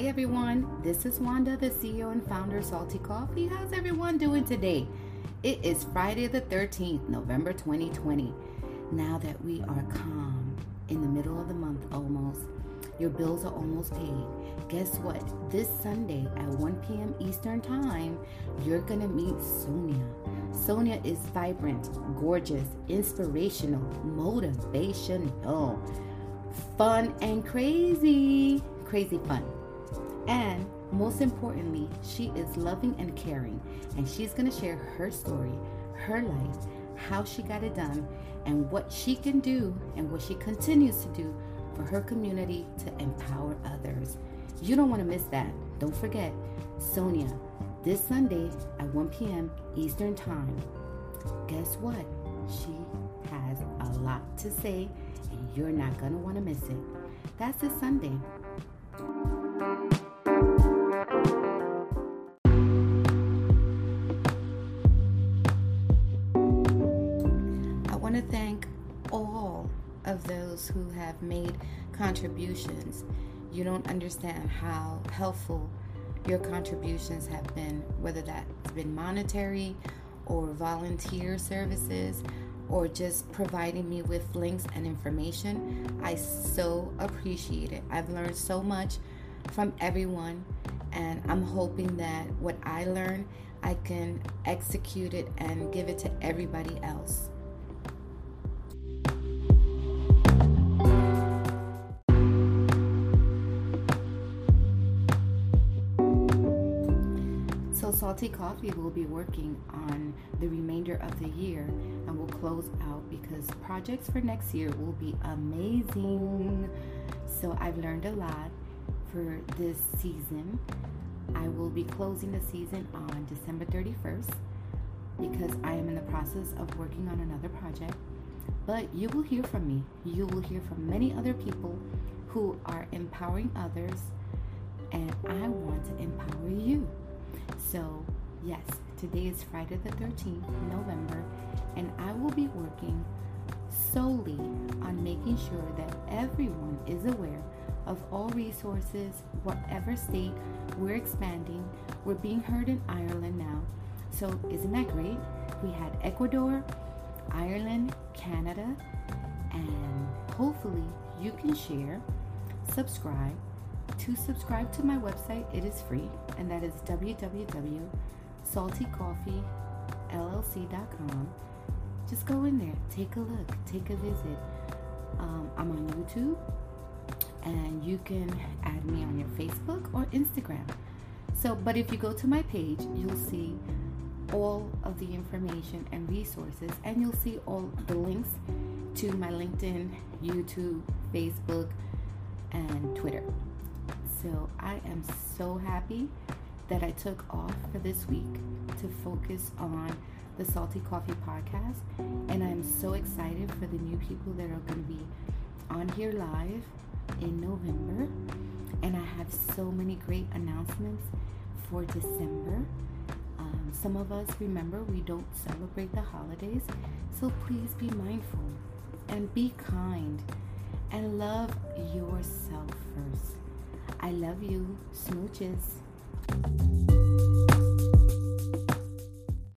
everyone. This is Wanda, the CEO and founder of Salty Coffee. How's everyone doing today? It is Friday the 13th, November 2020. Now that we are calm in the middle of the month almost, your bills are almost paid. Guess what? This Sunday at 1 p.m. Eastern Time, you're gonna meet Sonia. Sonia is vibrant, gorgeous, inspirational, motivational, fun, and crazy. Crazy fun. And most importantly, she is loving and caring. And she's going to share her story, her life, how she got it done, and what she can do and what she continues to do for her community to empower others. You don't want to miss that. Don't forget, Sonia, this Sunday at 1 p.m. Eastern Time. Guess what? She has a lot to say, and you're not going to want to miss it. That's this Sunday. Thank all of those who have made contributions. You don't understand how helpful your contributions have been, whether that's been monetary or volunteer services or just providing me with links and information. I so appreciate it. I've learned so much from everyone, and I'm hoping that what I learn, I can execute it and give it to everybody else. Salty Coffee will be working on the remainder of the year and will close out because projects for next year will be amazing. So, I've learned a lot for this season. I will be closing the season on December 31st because I am in the process of working on another project. But you will hear from me. You will hear from many other people who are empowering others, and I want to empower you. So, yes, today is Friday the 13th, November, and I will be working solely on making sure that everyone is aware of all resources, whatever state we're expanding. We're being heard in Ireland now. So, isn't that great? We had Ecuador, Ireland, Canada, and hopefully you can share, subscribe. To subscribe to my website, it is free, and that is www.saltycoffeellc.com. Just go in there, take a look, take a visit. Um, I'm on YouTube, and you can add me on your Facebook or Instagram. So, but if you go to my page, you'll see all of the information and resources, and you'll see all the links to my LinkedIn, YouTube, Facebook, and Twitter. So I am so happy that I took off for this week to focus on the Salty Coffee podcast, and I'm so excited for the new people that are going to be on here live in November. And I have so many great announcements for December. Um, some of us remember we don't celebrate the holidays, so please be mindful and be kind and love yourself first. I love you. Smooches.